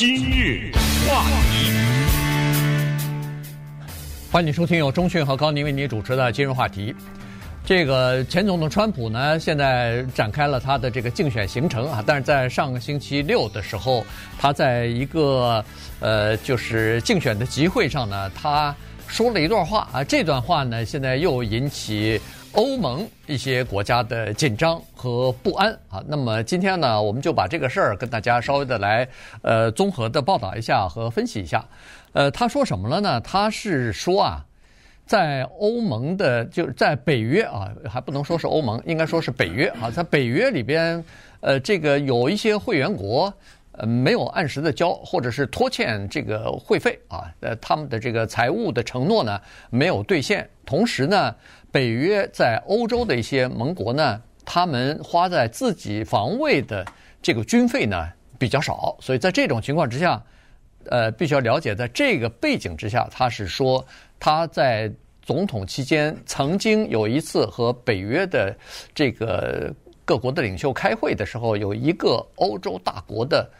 今日话题，欢迎收听由中讯和高宁为您主持的今日话题。这个前总统川普呢，现在展开了他的这个竞选行程啊，但是在上个星期六的时候，他在一个呃，就是竞选的集会上呢，他说了一段话啊，这段话呢，现在又引起欧盟一些国家的紧张和不安啊。那么今天呢，我们就把这个事儿跟大家稍微的来呃综合的报道一下和分析一下。呃，他说什么了呢？他是说啊。在欧盟的，就是在北约啊，还不能说是欧盟，应该说是北约啊。在北约里边，呃，这个有一些会员国，呃，没有按时的交，或者是拖欠这个会费啊，呃，他们的这个财务的承诺呢没有兑现。同时呢，北约在欧洲的一些盟国呢，他们花在自己防卫的这个军费呢比较少，所以在这种情况之下，呃，必须要了解，在这个背景之下，他是说。他在总统期间曾经有一次和北约的这个各国的领袖开会的时候，有一个欧洲大国的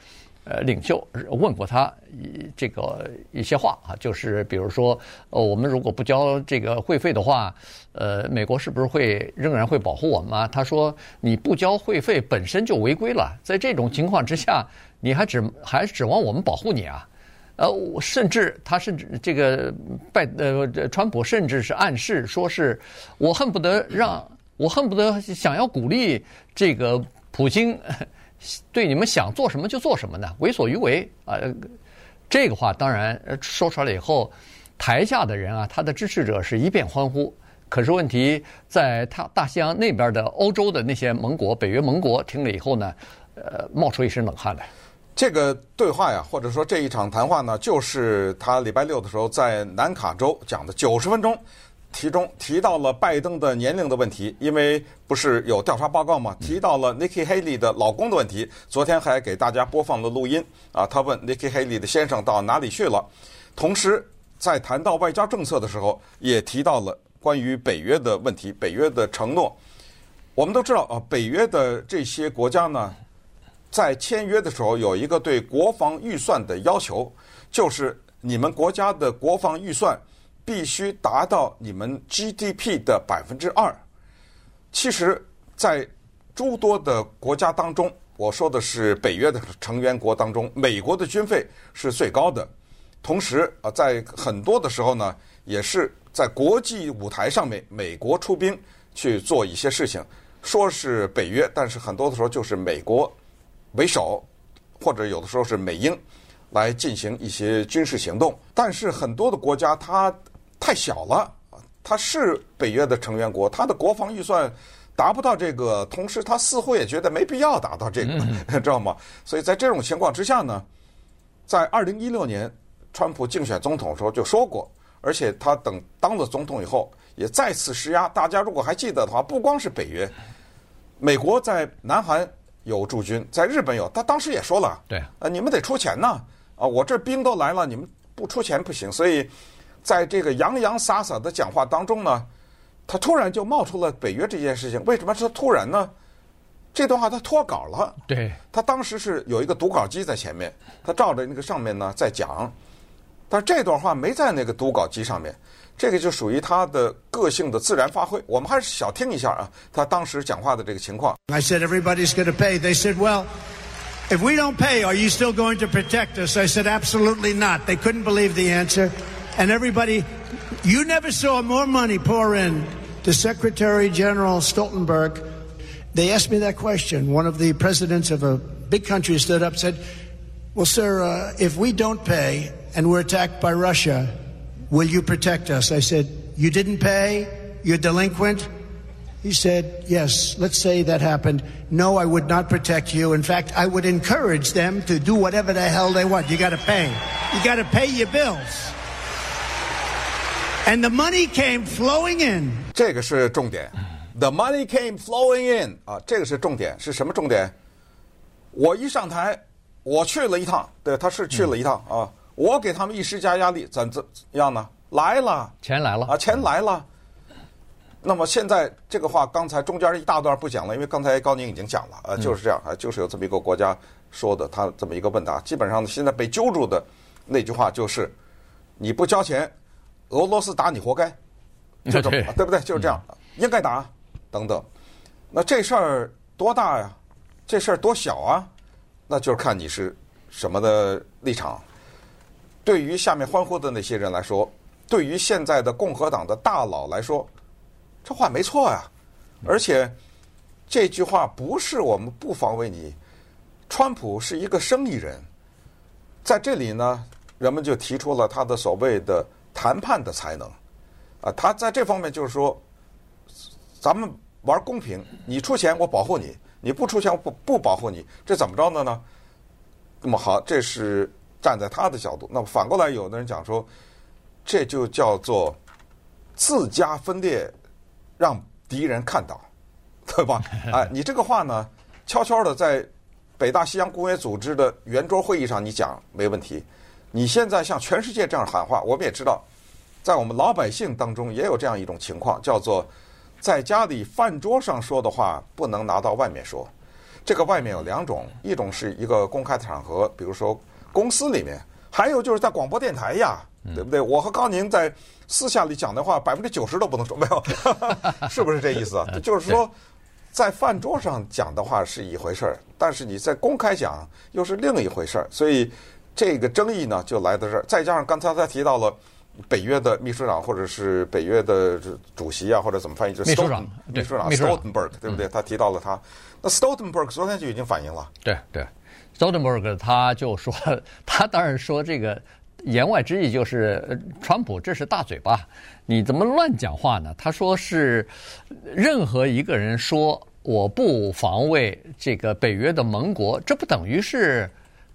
呃领袖问过他一这个一些话啊，就是比如说，呃，我们如果不交这个会费的话，呃，美国是不是会仍然会保护我们啊？他说，你不交会费本身就违规了，在这种情况之下，你还指还指望我们保护你啊？呃，甚至他甚至这个拜呃，川普甚至是暗示说是，我恨不得让我恨不得想要鼓励这个普京对你们想做什么就做什么呢？为所欲为啊！这个话当然说出来以后，台下的人啊，他的支持者是一片欢呼。可是问题在他大西洋那边的欧洲的那些盟国，北约盟国听了以后呢，呃，冒出一身冷汗来。这个对话呀，或者说这一场谈话呢，就是他礼拜六的时候在南卡州讲的九十分钟，其中提到了拜登的年龄的问题，因为不是有调查报告吗？提到了 Nikki Haley 的老公的问题。昨天还给大家播放了录音啊，他问 Nikki Haley 的先生到哪里去了。同时，在谈到外交政策的时候，也提到了关于北约的问题，北约的承诺。我们都知道啊，北约的这些国家呢。在签约的时候，有一个对国防预算的要求，就是你们国家的国防预算必须达到你们 GDP 的百分之二。其实，在诸多的国家当中，我说的是北约的成员国当中，美国的军费是最高的。同时啊，在很多的时候呢，也是在国际舞台上面，美国出兵去做一些事情，说是北约，但是很多的时候就是美国。为首，或者有的时候是美英来进行一些军事行动，但是很多的国家它太小了，它是北约的成员国，它的国防预算达不到这个，同时它似乎也觉得没必要达到这个，知道吗？所以在这种情况之下呢，在二零一六年川普竞选总统的时候就说过，而且他等当了总统以后也再次施压。大家如果还记得的话，不光是北约，美国在南韩。有驻军，在日本有，他当时也说了，对，呃，你们得出钱呐，啊，我这兵都来了，你们不出钱不行。所以，在这个洋洋洒洒的讲话当中呢，他突然就冒出了北约这件事情。为什么是突然呢？这段话他脱稿了，对，他当时是有一个读稿机在前面，他照着那个上面呢在讲，但是这段话没在那个读稿机上面。这个就属于他的个性的自然发挥。我们还是小听一下啊，他当时讲话的这个情况。I said everybody's going to pay. They said, well, if we don't pay, are you still going to protect us? I said, absolutely not. They couldn't believe the answer. And everybody, you never saw more money pour in to Secretary General Stoltenberg. They asked me that question. One of the presidents of a big country stood up and said, well, sir, uh, if we don't pay and we're attacked by Russia, Will you protect us? I said, You didn't pay? You're delinquent? He said, Yes, let's say that happened. No, I would not protect you. In fact, I would encourage them to do whatever the hell they want. You got to pay. You got to pay your bills. And the money came flowing in. 这个是重点。The money came flowing in 啊，这个是重点。是什么重点？我一上台，我去了一趟，对，他是去了一趟、嗯、啊。我给他们一施加压力，怎怎样呢？来了，钱来了啊，钱来了。那么现在这个话，刚才中间一大段不讲了，因为刚才高宁已经讲了，呃，就是这样啊，就是有这么一个国家说的，他这么一个问答，基本上现在被揪住的那句话就是：你不交钱，俄罗斯打你活该，就这么，对不对？就是这样，应该打等等。那这事儿多大呀？这事儿多小啊？那就是看你是什么的立场。对于下面欢呼的那些人来说，对于现在的共和党的大佬来说，这话没错呀。而且这句话不是我们不防卫你。川普是一个生意人，在这里呢，人们就提出了他的所谓的谈判的才能。啊，他在这方面就是说，咱们玩公平，你出钱我保护你，你不出钱我不不保护你，这怎么着的呢？那么好，这是站在他的角度。那么反过来，有的人讲说，这就叫做自家分裂，让敌人看到，对吧？哎，你这个话呢，悄悄的在。北大西洋公约组织的圆桌会议上，你讲没问题。你现在向全世界这样喊话，我们也知道，在我们老百姓当中也有这样一种情况，叫做在家里饭桌上说的话不能拿到外面说。这个外面有两种，一种是一个公开的场合，比如说公司里面；还有就是在广播电台呀，对不对？我和高宁在私下里讲的话，百分之九十都不能说，没有，是不是这意思？就是说。在饭桌上讲的话是一回事儿，但是你在公开讲又是另一回事儿，所以这个争议呢就来到这儿。再加上刚才他提到了北约的秘书长或者是北约的主席啊，或者怎么翻译，就秘书长，秘书长 Stoltenberg，对不对？他提到了他，那 Stoltenberg 昨天就已经反映了。对对，Stoltenberg 他就说，他当然说这个。言外之意就是，川普这是大嘴巴，你怎么乱讲话呢？他说是任何一个人说我不防卫这个北约的盟国，这不等于是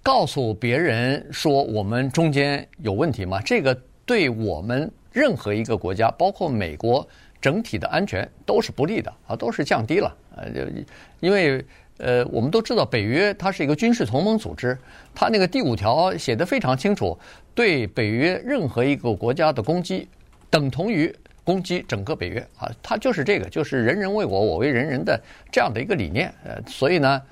告诉别人说我们中间有问题吗？这个对我们任何一个国家，包括美国整体的安全都是不利的啊，都是降低了呃，就因为。呃，我们都知道北约它是一个军事同盟组织，它那个第五条写得非常清楚，对北约任何一个国家的攻击，等同于攻击整个北约啊，它就是这个，就是人人为我，我为人人的这样的一个理念。呃，所以呢，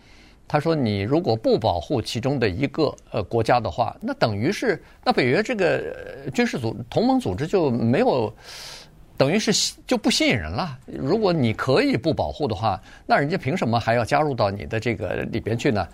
他说你如果不保护其中的一个呃国家的话，那等于是那北约这个军事组同盟组织就没有。等于是就不吸引人了。如果你可以不保护的话，那人家凭什么还要加入到你的这个里边去呢？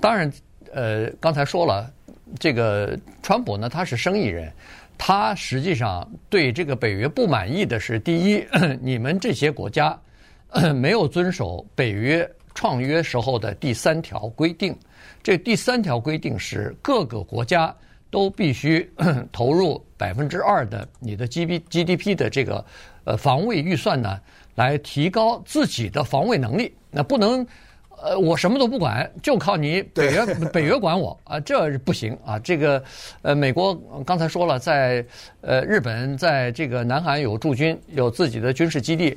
当然，呃，刚才说了，这个川普呢，他是生意人，他实际上对这个北约不满意的是：第一，你们这些国家 没有遵守北约创约时候的第三条规定。这第三条规定是各个国家。都必须 投入百分之二的你的 G B G D P 的这个呃防卫预算呢，来提高自己的防卫能力。那不能呃我什么都不管，就靠你北约 北约管我啊，这不行啊。这个呃美国刚才说了，在呃日本在这个南韩有驻军，有自己的军事基地。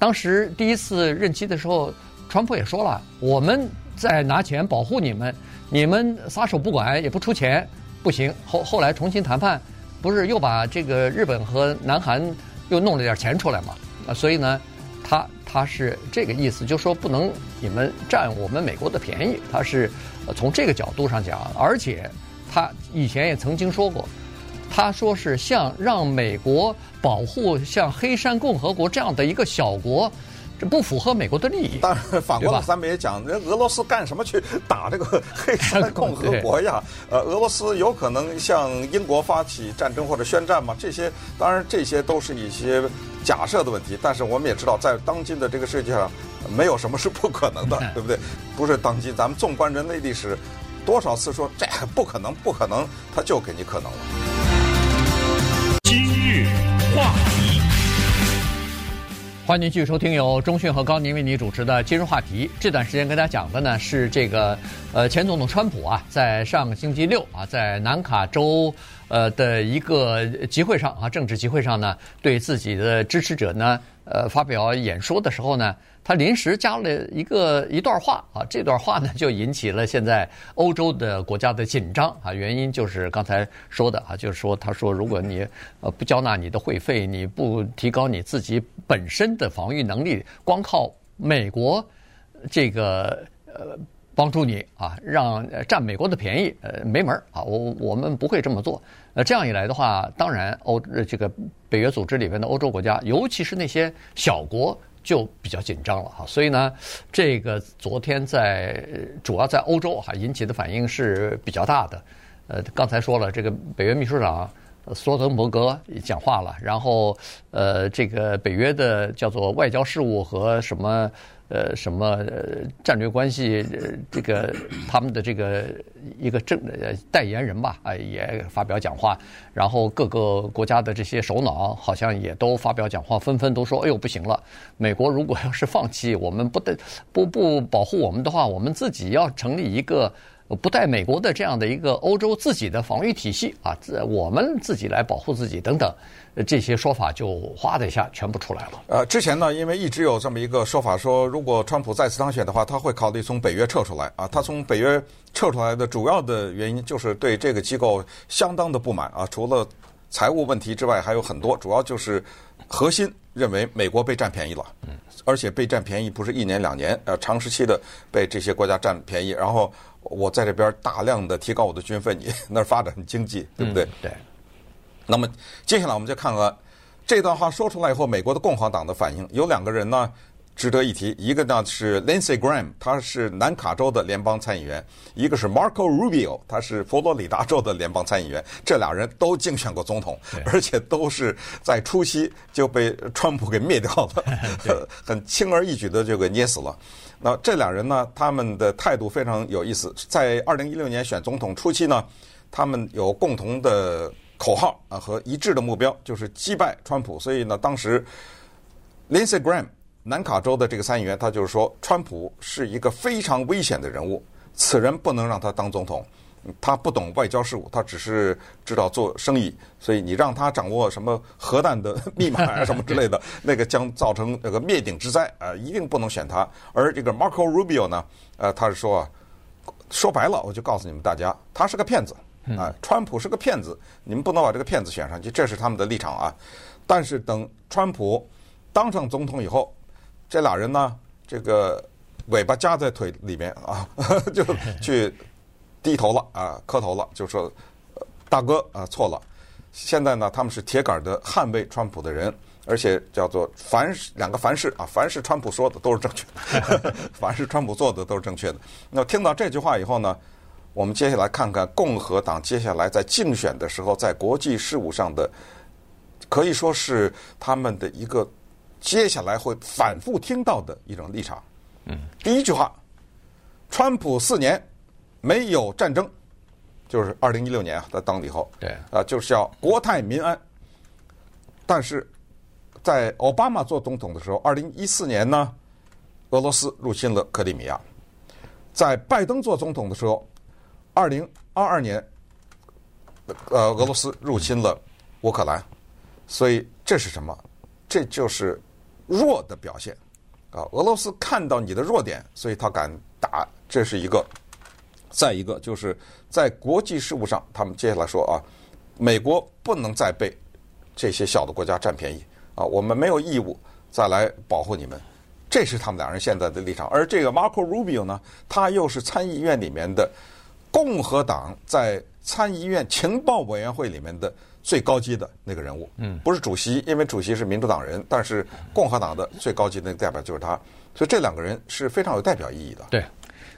当时第一次任期的时候，川普也说了，我们在拿钱保护你们，你们撒手不管也不出钱。不行，后后来重新谈判，不是又把这个日本和南韩又弄了点钱出来嘛？啊，所以呢，他他是这个意思，就说不能你们占我们美国的便宜，他是从这个角度上讲，而且他以前也曾经说过，他说是像让美国保护像黑山共和国这样的一个小国。这不符合美国的利益。当然，反过来咱们也讲，人俄罗斯干什么去打这个 黑山共和国呀？呃，俄罗斯有可能向英国发起战争或者宣战吗？这些当然，这些都是一些假设的问题。但是我们也知道，在当今的这个世界上，没有什么是不可能的，对不对？不是当今，咱们纵观人类历史，多少次说这不可能，不可能，他就给你可能了。今日。欢迎您继续收听由中讯和高宁为您主持的今日话题。这段时间跟大家讲的呢是这个，呃，前总统川普啊，在上个星期六啊，在南卡州呃的一个集会上啊，政治集会上呢，对自己的支持者呢，呃，发表演说的时候呢。他临时加了一个一段话啊，这段话呢就引起了现在欧洲的国家的紧张啊。原因就是刚才说的啊，就是说他说，如果你呃不交纳你的会费，你不提高你自己本身的防御能力，光靠美国这个呃帮助你啊，让占美国的便宜，呃，没门儿啊！我我们不会这么做。呃，这样一来的话，当然欧这个北约组织里面的欧洲国家，尤其是那些小国，就比较紧张了哈。所以呢，这个昨天在主要在欧洲哈引起的反应是比较大的。呃，刚才说了，这个北约秘书长斯托滕伯格讲话了，然后呃，这个北约的叫做外交事务和什么。呃，什么战略关系？这个他们的这个一个政代言人吧，啊，也发表讲话。然后各个国家的这些首脑好像也都发表讲话，纷纷都说：“哎呦，不行了！美国如果要是放弃我们不得不不保护我们的话，我们自己要成立一个。”不带美国的这样的一个欧洲自己的防御体系啊，自我们自己来保护自己等等，这些说法就哗的一下全部出来了。呃，之前呢，因为一直有这么一个说法，说如果川普再次当选的话，他会考虑从北约撤出来啊。他从北约撤出来的主要的原因就是对这个机构相当的不满啊。除了财务问题之外，还有很多，主要就是核心认为美国被占便宜了，而且被占便宜不是一年两年，呃，长时期的被这些国家占便宜，然后。我在这边大量的提高我的军费，你 那儿发展经济，对不对？嗯、对。那么接下来我们就看看这段话说出来以后，美国的共和党的反应。有两个人呢值得一提，一个呢是 Lindsey Graham，他是南卡州的联邦参议员；一个是 Marco Rubio，他是佛罗里达州的联邦参议员。这俩人都竞选过总统，而且都是在初期就被川普给灭掉了，很轻而易举的就给捏死了。那这俩人呢，他们的态度非常有意思。在二零一六年选总统初期呢，他们有共同的口号啊和一致的目标，就是击败川普。所以呢，当时 Lindsey Graham 南卡州的这个参议员，他就是说，川普是一个非常危险的人物，此人不能让他当总统。他不懂外交事务，他只是知道做生意，所以你让他掌握什么核弹的密码啊什么之类的，那个将造成那个灭顶之灾啊，一定不能选他。而这个 Marco Rubio 呢，呃，他是说啊，说白了，我就告诉你们大家，他是个骗子啊，川普是个骗子，你们不能把这个骗子选上去，这是他们的立场啊。但是等川普当上总统以后，这俩人呢，这个尾巴夹在腿里面啊，就去。低头了啊，磕头了，就说大哥啊错了。现在呢，他们是铁杆的捍卫川普的人，而且叫做凡是两个凡是啊，凡是川普说的都是正确的，凡是川普做的都是正确的。那听到这句话以后呢，我们接下来看看共和党接下来在竞选的时候，在国际事务上的，可以说是他们的一个接下来会反复听到的一种立场。嗯，第一句话，川普四年。没有战争，就是二零一六年啊，他当了以后，对啊，就是要国泰民安。但是在奥巴马做总统的时候，二零一四年呢，俄罗斯入侵了克里米亚；在拜登做总统的时候，二零二二年，呃，俄罗斯入侵了乌克兰。所以这是什么？这就是弱的表现啊！俄罗斯看到你的弱点，所以他敢打，这是一个。再一个就是在国际事务上，他们接下来说啊，美国不能再被这些小的国家占便宜啊，我们没有义务再来保护你们，这是他们两人现在的立场。而这个 Marco Rubio 呢，他又是参议院里面的共和党在参议院情报委员会里面的最高级的那个人物，嗯，不是主席，因为主席是民主党人，但是共和党的最高级的那个代表就是他，所以这两个人是非常有代表意义的。对。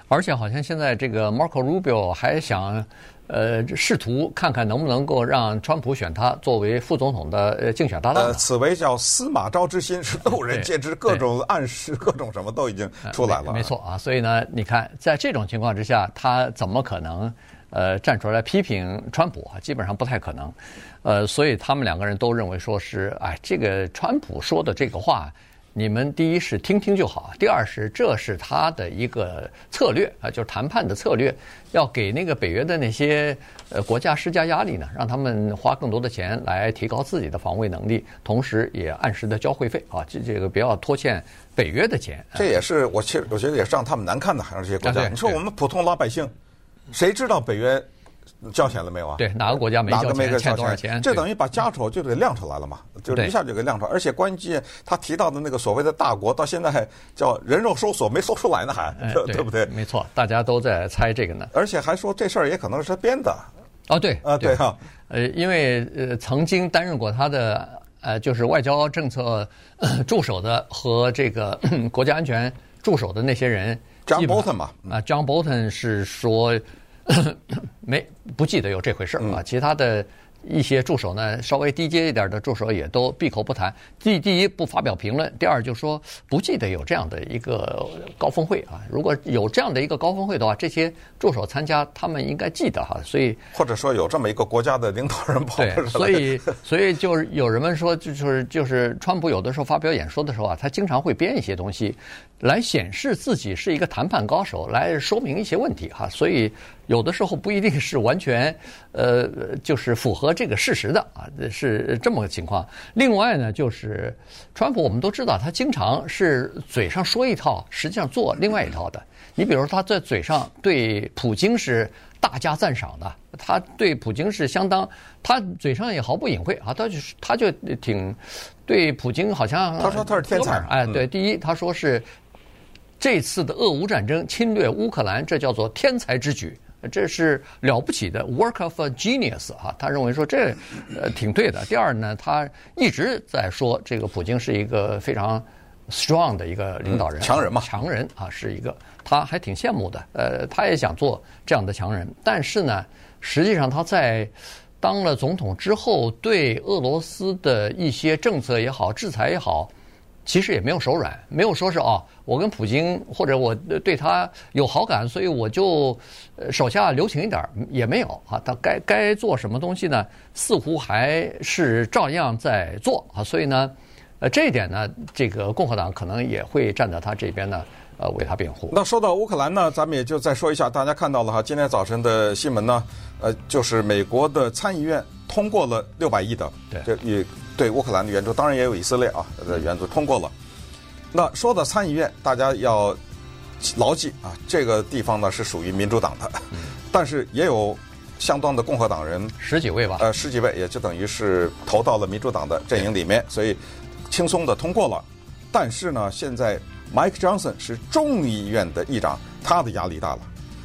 而且好像现在这个 Marco Rubio 还想，呃，试图看看能不能够让川普选他作为副总统的竞选搭档。呃，此为叫司马昭之心，是路人皆知，各种暗示，各种什么都已经出来了。没错啊，所以呢，你看，在这种情况之下，他怎么可能呃站出来批评川普啊？基本上不太可能。呃，所以他们两个人都认为说是，哎，这个川普说的这个话。你们第一是听听就好，第二是这是他的一个策略啊，就是谈判的策略，要给那个北约的那些呃国家施加压力呢，让他们花更多的钱来提高自己的防卫能力，同时也按时的交会费啊，这这个不要拖欠北约的钱。这也是我其实我觉得也是让他们难看的，还是这些国家。你说我们普通老百姓，谁知道北约交钱了没有啊？对，哪个国家没交钱？哪个没给欠多少钱？这等于把家丑就给亮出来了嘛，就一下就给亮出来。而且关键他提到的那个所谓的大国，到现在还叫人肉搜索没搜出来呢，还对不对？没错，大家都在猜这个呢。而且还说这事儿也可能是他编的。哦，对啊，对哈，呃，因为呃曾经担任过他的呃就是外交政策助手的和这个国家安全助手的那些人，John Bolton 嘛，啊，John Bolton 是说。没不记得有这回事儿啊，其他的。一些助手呢，稍微低阶一点的助手也都闭口不谈。第第一不发表评论，第二就说不记得有这样的一个高峰会啊。如果有这样的一个高峰会的话，这些助手参加，他们应该记得哈。所以或者说有这么一个国家的领导人跑对，所以所以就是有人们说，就是就是川普有的时候发表演说的时候啊，他经常会编一些东西来显示自己是一个谈判高手，来说明一些问题哈。所以有的时候不一定是完全呃就是符合。这个事实的啊，是这么个情况。另外呢，就是川普，我们都知道他经常是嘴上说一套，实际上做另外一套的。你比如说他在嘴上对普京是大加赞赏的，他对普京是相当，他嘴上也毫不隐晦啊，他就他就挺对普京好像他说他是天才，哎，对，第一他说是这次的俄乌战争侵略乌克兰，这叫做天才之举。这是了不起的 work of a genius 啊，他认为说这呃挺对的。第二呢，他一直在说这个普京是一个非常 strong 的一个领导人，强人嘛，强人啊，是一个，他还挺羡慕的。呃，他也想做这样的强人，但是呢，实际上他在当了总统之后，对俄罗斯的一些政策也好，制裁也好。其实也没有手软，没有说是哦，我跟普京或者我对他有好感，所以我就手下留情一点，也没有啊。他该该做什么东西呢？似乎还是照样在做啊。所以呢，呃，这一点呢，这个共和党可能也会站在他这边呢，呃，为他辩护。那说到乌克兰呢，咱们也就再说一下，大家看到了哈，今天早晨的新闻呢，呃，就是美国的参议院通过了六百亿的，对，这与。对乌克兰的援助，当然也有以色列啊的援助通过了。那说到参议院，大家要牢记啊，这个地方呢是属于民主党的，但是也有相当的共和党人，十几位吧，呃，十几位，也就等于是投到了民主党的阵营里面，所以轻松的通过了。但是呢，现在 Mike Johnson 是众议院的议长，他的压力大了，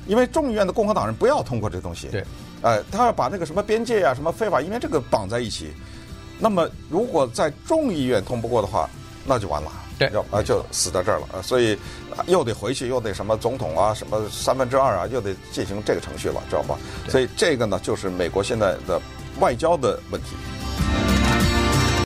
因为众议院的共和党人不要通过这东西，对，呃，他要把那个什么边界啊、什么非法移民这个绑在一起。那么，如果在众议院通不过的话，那就完了，对，要啊就死在这儿了啊，所以又得回去，又得什么总统啊，什么三分之二啊，又得进行这个程序了，知道吧？所以这个呢，就是美国现在的外交的问题。